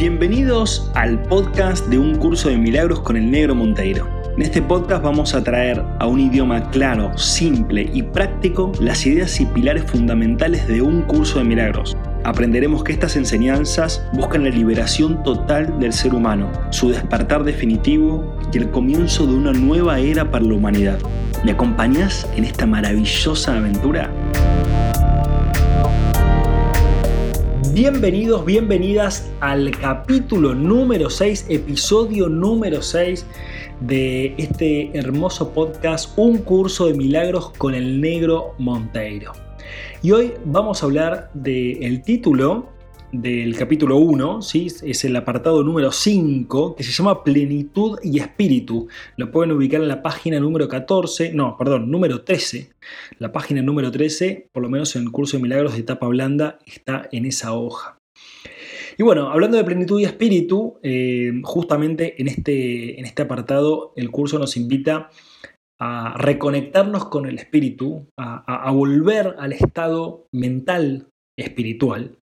Bienvenidos al podcast de un curso de milagros con el negro Monteiro. En este podcast vamos a traer a un idioma claro, simple y práctico las ideas y pilares fundamentales de un curso de milagros. Aprenderemos que estas enseñanzas buscan la liberación total del ser humano, su despertar definitivo y el comienzo de una nueva era para la humanidad. ¿Me acompañas en esta maravillosa aventura? Bienvenidos, bienvenidas al capítulo número 6, episodio número 6 de este hermoso podcast, Un curso de milagros con el negro Monteiro. Y hoy vamos a hablar del título del capítulo 1, ¿sí? es el apartado número 5, que se llama Plenitud y Espíritu. Lo pueden ubicar en la página número 14, no, perdón, número 13. La página número 13, por lo menos en el curso de milagros de etapa blanda, está en esa hoja. Y bueno, hablando de plenitud y espíritu, eh, justamente en este, en este apartado el curso nos invita a reconectarnos con el espíritu, a volver al estado mental espiritual,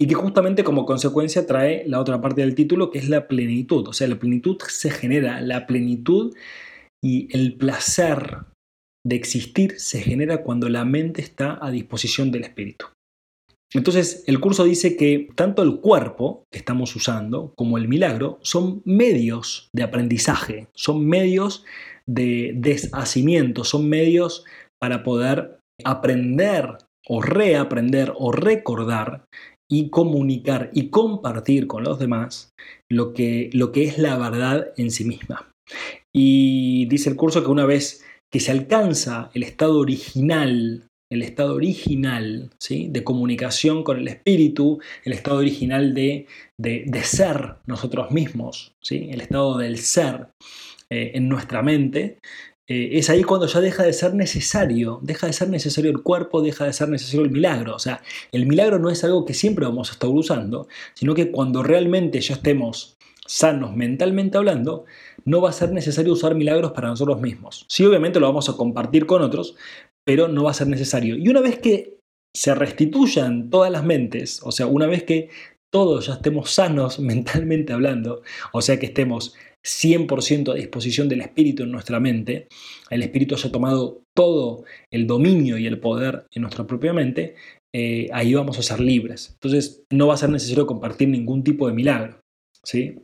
y que justamente como consecuencia trae la otra parte del título que es la plenitud. O sea, la plenitud se genera, la plenitud y el placer de existir se genera cuando la mente está a disposición del espíritu. Entonces, el curso dice que tanto el cuerpo que estamos usando como el milagro son medios de aprendizaje, son medios de deshacimiento, son medios para poder aprender o reaprender o recordar y comunicar y compartir con los demás lo que, lo que es la verdad en sí misma. Y dice el curso que una vez que se alcanza el estado original, el estado original ¿sí? de comunicación con el espíritu, el estado original de, de, ser nosotros mismos, ¿sí? el estado del ser eh, en nuestra mente, eh, es ahí cuando ya deja de ser necesario, deja de ser necesario el cuerpo, deja de ser necesario el milagro. O sea, el milagro no es algo que siempre vamos a estar usando, sino que cuando realmente ya estemos sanos mentalmente hablando, no va a ser necesario usar milagros para nosotros mismos. Sí, obviamente lo vamos a compartir con otros, pero no va a ser necesario. Y una vez que se restituyan todas las mentes, o sea, una vez que todos ya estemos sanos mentalmente hablando, o sea que estemos 100% a disposición del espíritu en nuestra mente, el espíritu haya tomado todo el dominio y el poder en nuestra propia mente, eh, ahí vamos a ser libres. Entonces no va a ser necesario compartir ningún tipo de milagro. ¿sí?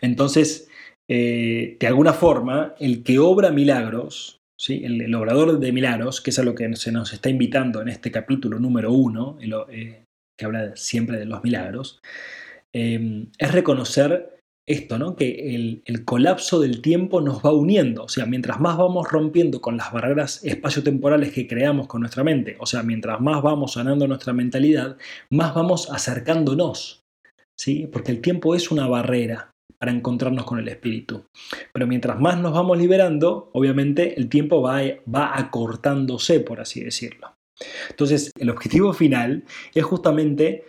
Entonces, eh, de alguna forma, el que obra milagros, ¿sí? el, obrador de milagros, que es a lo que se nos está invitando en este capítulo número uno, eh, que habla siempre de los milagros, es reconocer esto, ¿no? que el, colapso del tiempo nos va uniendo, o sea, mientras más vamos rompiendo con las barreras espaciotemporales que creamos con nuestra mente, o sea, mientras más vamos sanando nuestra mentalidad, más vamos acercándonos, ¿sí? porque el tiempo es una barrera para encontrarnos con el espíritu. Pero mientras más nos vamos liberando, obviamente el tiempo va acortándose, por así decirlo. Entonces, el objetivo final es justamente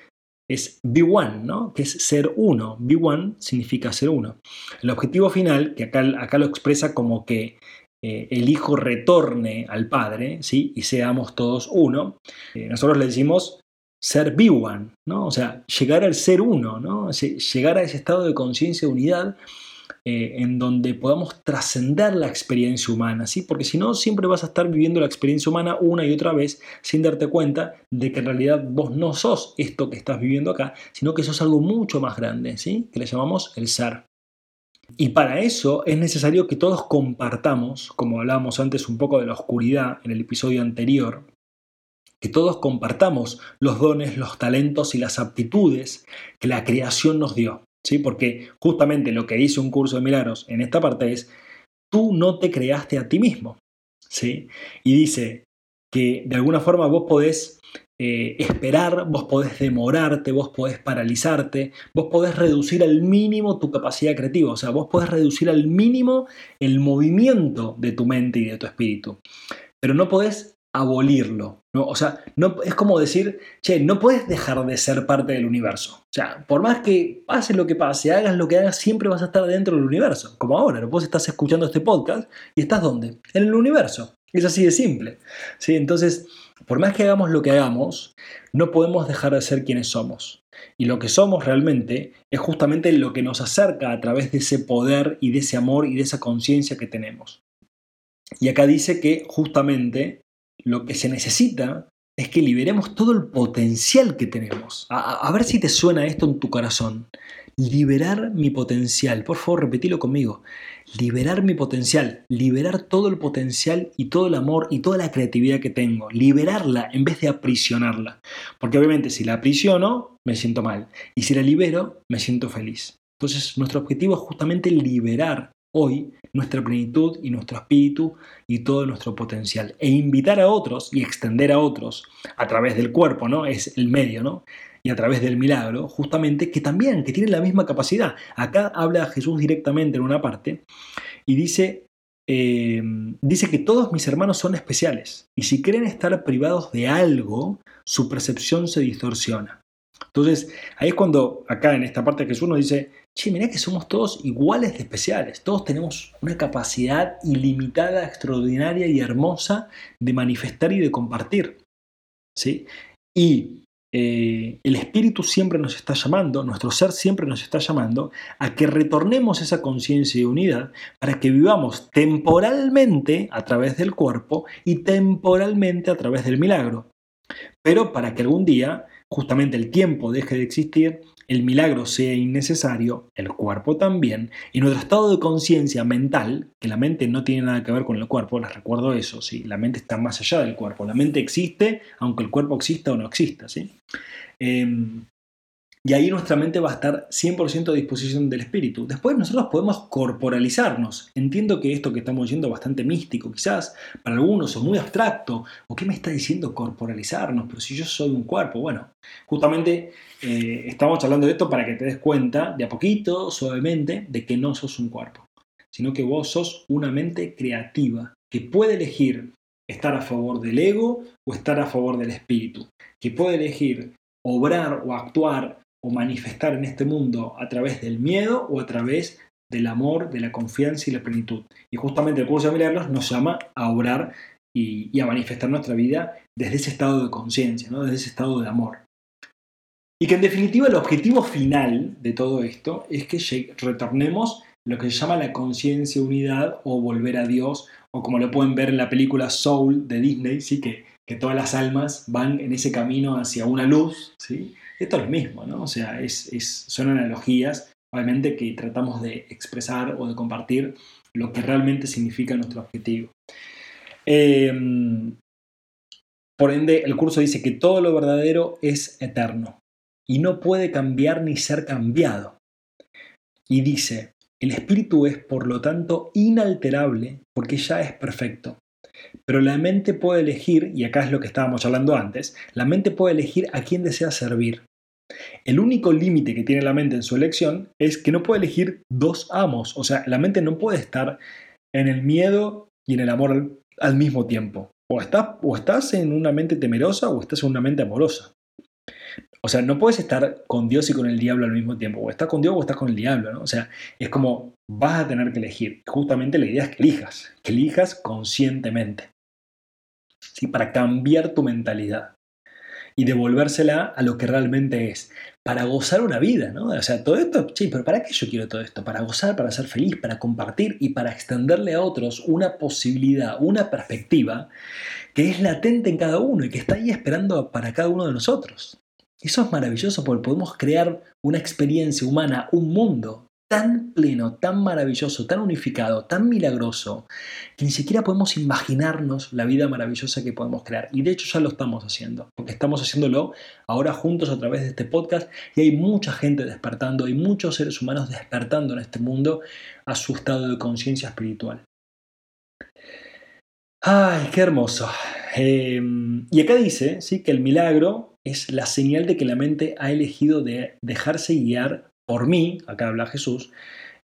es be one, ¿no? que es ser uno. Be one significa ser uno. El objetivo final, que acá, acá lo expresa como que eh, el hijo retorne al padre ¿sí? y seamos todos uno, eh, nosotros le decimos ser be one, ¿no? o sea, llegar al ser uno, ¿no? llegar a ese estado de conciencia de unidad eh, en donde podamos trascender la experiencia humana, ¿sí? Porque si no, siempre vas a estar viviendo la experiencia humana una y otra vez sin darte cuenta de que en realidad vos no sos esto que estás viviendo acá, sino que sos algo mucho más grande, ¿sí? Que le llamamos el ser. Y para eso es necesario que todos compartamos, como hablábamos antes un poco de la oscuridad en el episodio anterior, que todos compartamos los dones, los talentos y las aptitudes que la creación nos dio. Porque justamente lo que dice un curso de milagros en esta parte es, tú no te creaste a ti mismo, ¿sí? Y dice que de alguna forma vos podés eh, esperar, vos podés demorarte, vos podés paralizarte, vos podés reducir al mínimo tu capacidad creativa, o sea, vos podés reducir al mínimo el movimiento de tu mente y de tu espíritu, pero no podés abolirlo. ¿no? O sea, no, es como decir, che, no puedes dejar de ser parte del universo. O sea, por más que pase lo que pase, hagas lo que hagas, siempre vas a estar dentro del universo. Como ahora, vos estás escuchando este podcast y estás ¿dónde? En el universo. Es así de simple. ¿sí? Entonces, por más que hagamos lo que hagamos, no podemos dejar de ser quienes somos. Y lo que somos realmente es justamente lo que nos acerca a través de ese poder y de ese amor y de esa conciencia que tenemos. Y acá dice que justamente lo que se necesita es que liberemos todo el potencial que tenemos. A, ver si te suena esto en tu corazón. Liberar mi potencial. Por favor, repetilo conmigo. Liberar mi potencial. Liberar todo el potencial y todo el amor y toda la creatividad que tengo. Liberarla en vez de aprisionarla. Porque obviamente si la aprisiono, me siento mal. Y si la libero, me siento feliz. Entonces, nuestro objetivo es justamente liberar hoy nuestra plenitud y nuestro espíritu y todo nuestro potencial. E invitar a otros y extender a otros a través del cuerpo, ¿no? Es el medio, ¿no? Y a través del milagro, justamente, que también, que tienen la misma capacidad. Acá habla Jesús directamente en una parte y dice, eh, dice que todos mis hermanos son especiales y si creen estar privados de algo, su percepción se distorsiona. Entonces, ahí es cuando acá en esta parte Jesús nos dice, che, mirá que somos todos iguales de especiales, todos tenemos una capacidad ilimitada, extraordinaria y hermosa de manifestar y de compartir. ¿sí? Y eh, el Espíritu siempre nos está llamando, nuestro ser siempre nos está llamando a que retornemos esa conciencia de unidad para que vivamos temporalmente a través del cuerpo y temporalmente a través del milagro. Pero para que algún día justamente el tiempo deje de existir, el milagro sea innecesario, el cuerpo también, y nuestro estado de conciencia mental, que la mente no tiene nada que ver con el cuerpo, les recuerdo eso, ¿sí? la mente está más allá del cuerpo, la mente existe aunque el cuerpo exista o no exista. ¿sí? Em, y ahí nuestra mente va a estar 100% a disposición del espíritu. Después nosotros podemos corporalizarnos. Entiendo que esto que estamos diciendo es bastante místico, quizás para algunos, o muy abstracto. ¿O qué me está diciendo corporalizarnos? Pero si yo soy un cuerpo, bueno, justamente eh, estamos hablando de esto para que te des cuenta, de a poquito, suavemente, de que no sos un cuerpo, sino que vos sos una mente creativa que puede elegir estar a favor del ego o estar a favor del espíritu, que puede elegir obrar o actuar o manifestar en este mundo a través del miedo o a través del amor, de la confianza y la plenitud. Y justamente el curso de milagros nos llama a obrar y, a manifestar nuestra vida desde ese estado de conciencia, ¿no? desde ese estado de amor. Y que en definitiva el objetivo final de todo esto es que retornemos lo que se llama la conciencia unidad o volver a Dios, o como lo pueden ver en la película Soul de Disney, ¿sí? que, que todas las almas van en ese camino hacia una luz, ¿sí? Esto es lo mismo, ¿no? O sea, es, son analogías, obviamente, que tratamos de expresar o de compartir lo que realmente significa nuestro objetivo. Em, por ende, el curso dice que todo lo verdadero es eterno y no puede cambiar ni ser cambiado. Y dice, el espíritu es por lo tanto inalterable porque ya es perfecto. Pero la mente puede elegir, y acá es lo que estábamos hablando antes, la mente puede elegir a quién desea servir. El único límite que tiene la mente en su elección es que no puede elegir dos amos, o sea, la mente no puede estar en el miedo y en el amor al, mismo tiempo. O estás, o estás en una mente temerosa o estás en una mente amorosa. O sea, no puedes estar con Dios y con el diablo al mismo tiempo. O estás con Dios o estás con el diablo, ¿no? O sea, es como vas a tener que elegir. Justamente la idea es que elijas, que elijas conscientemente. ¿Sí? Para cambiar tu mentalidad y devolvérsela a lo que realmente es, para gozar una vida, ¿no? O sea, todo esto, sí, pero ¿para qué yo quiero todo esto? Para gozar, para ser feliz, para compartir y para extenderle a otros una posibilidad, una perspectiva que es latente en cada uno y que está ahí esperando para cada uno de nosotros. Eso es maravilloso porque podemos crear una experiencia humana, un mundo tan pleno, tan maravilloso, tan unificado, tan milagroso, que ni siquiera podemos imaginarnos la vida maravillosa que podemos crear. Y de hecho ya lo estamos haciendo, porque estamos haciéndolo ahora juntos a través de este podcast y hay mucha gente despertando, hay muchos seres humanos despertando en este mundo a su estado de conciencia espiritual. ¡Ay, qué hermoso! Em, y acá dice ¿sí? que el milagro es la señal de que la mente ha elegido de dejarse guiar por mí, acá habla Jesús,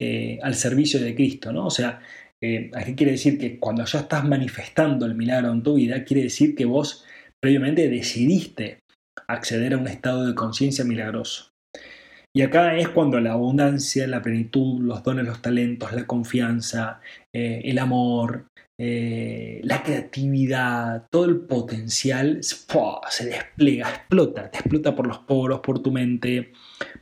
eh, al servicio de Cristo, ¿no? O sea, eh, aquí quiere decir que cuando ya estás manifestando el milagro en tu vida, quiere decir que vos previamente decidiste acceder a un estado de conciencia milagroso. Y acá es cuando la abundancia, la plenitud, los dones, los talentos, la confianza, eh, el amor, eh, la creatividad, todo el potencial se despliega, explota, te explota por los poros, por tu mente,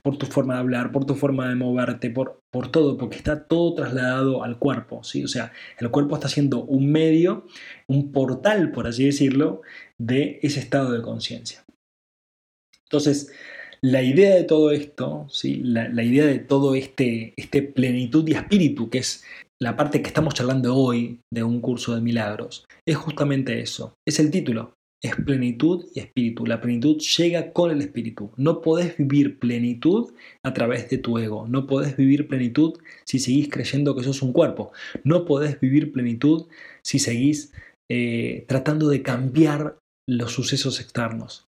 por tu forma de hablar, por tu forma de moverte, por, por todo, porque está todo trasladado al cuerpo, ¿sí? O sea, el cuerpo está siendo un medio, un portal, por así decirlo, de ese estado de conciencia. Entonces, la idea de todo esto, ¿sí? la, la idea de todo este, este plenitud y espíritu, que es la parte que estamos charlando hoy de un curso de milagros, es justamente eso. Es el título. Es plenitud y espíritu. La plenitud llega con el espíritu. No podés vivir plenitud a través de tu ego. No podés vivir plenitud si seguís creyendo que sos un cuerpo. No podés vivir plenitud si seguís eh, tratando de cambiar los sucesos externos.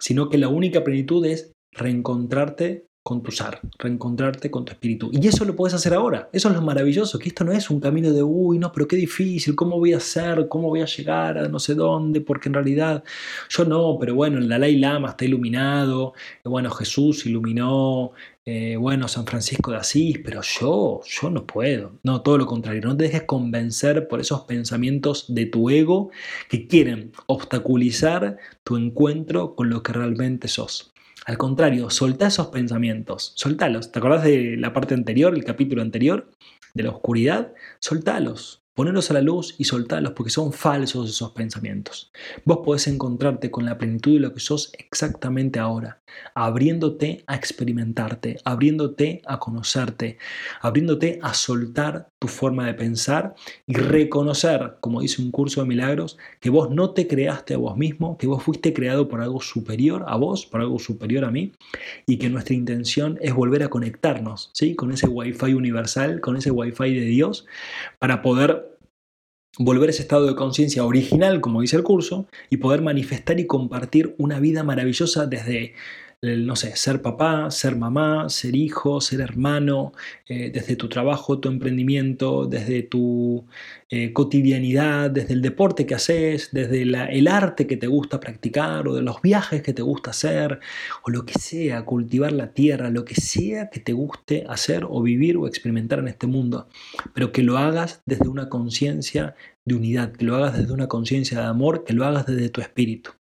Sino que la única plenitud es reencontrarte con tu ser, reencontrarte con tu espíritu. Y eso lo puedes hacer ahora. Eso es lo maravilloso, que esto no es un camino de, uy, no, pero qué difícil, ¿cómo voy a hacer? ¿Cómo voy a llegar a no sé dónde? Porque en realidad yo no, pero bueno, el Dalai Lama está iluminado, bueno, Jesús iluminó, eh, bueno, San Francisco de Asís, pero yo, yo no puedo. No, todo lo contrario, no te dejes convencer por esos pensamientos de tu ego que quieren obstaculizar tu encuentro con lo que realmente sos. Al contrario, soltá esos pensamientos, soltalos. ¿Te acordás de la parte anterior, el capítulo anterior, de la oscuridad? Soltalos. Ponerlos a la luz y soltarlos porque son falsos esos pensamientos. Vos podés encontrarte con la plenitud de lo que sos exactamente ahora, abriéndote a experimentarte, abriéndote a conocerte, abriéndote a soltar tu forma de pensar y reconocer, como dice un curso de milagros, que vos no te creaste a vos mismo, que vos fuiste creado por algo superior a vos, por algo superior a mí, y que nuestra intención es volver a conectarnos ¿sí? con ese wifi universal, con ese wifi de Dios, para poder volver a ese estado de conciencia original, como dice el curso, y poder manifestar y compartir una vida maravillosa desde no sé, ser papá, ser mamá, ser hijo, ser hermano, eh, desde tu trabajo, tu emprendimiento, desde tu eh, cotidianidad, desde el deporte que haces, desde el arte que te gusta practicar o de los viajes que te gusta hacer o lo que sea, cultivar la tierra, lo que sea que te guste hacer o vivir o experimentar en este mundo, pero que lo hagas desde una conciencia de unidad, que lo hagas desde una conciencia de amor, que lo hagas desde tu espíritu.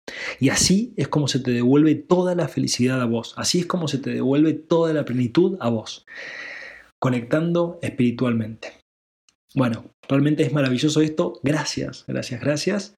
Y así es como se te devuelve toda la felicidad a vos, así es como se te devuelve toda la plenitud a vos, conectando espiritualmente. Bueno, realmente es maravilloso esto. Gracias, gracias, gracias.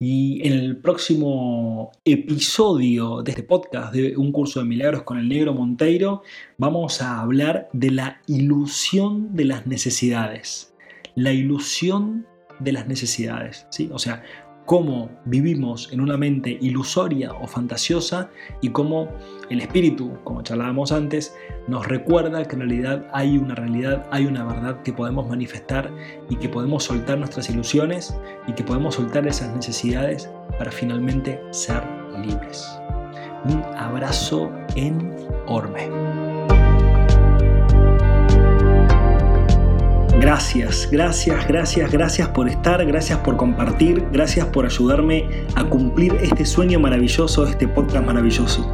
Y en el próximo episodio de este podcast de Un curso de milagros con el negro Monteiro, vamos a hablar de la ilusión de las necesidades. La ilusión de las necesidades, ¿sí? O sea, cómo vivimos en una mente ilusoria o fantasiosa y cómo el espíritu, como charlábamos antes, nos recuerda que en realidad hay una realidad, hay una verdad que podemos manifestar y que podemos soltar nuestras ilusiones y que podemos soltar esas necesidades para finalmente ser libres. Un abrazo enorme. Gracias, gracias, gracias, gracias por estar, gracias por compartir, gracias por ayudarme a cumplir este sueño maravilloso, este podcast maravilloso.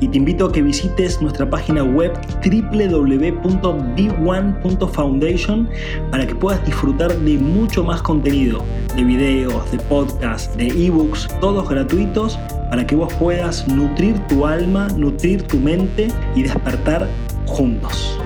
Y te invito a que visites nuestra página web www.b1.foundation para que puedas disfrutar de mucho más contenido, de videos, de podcasts, de ebooks, todos gratuitos para que vos puedas nutrir tu alma, nutrir tu mente y despertar juntos.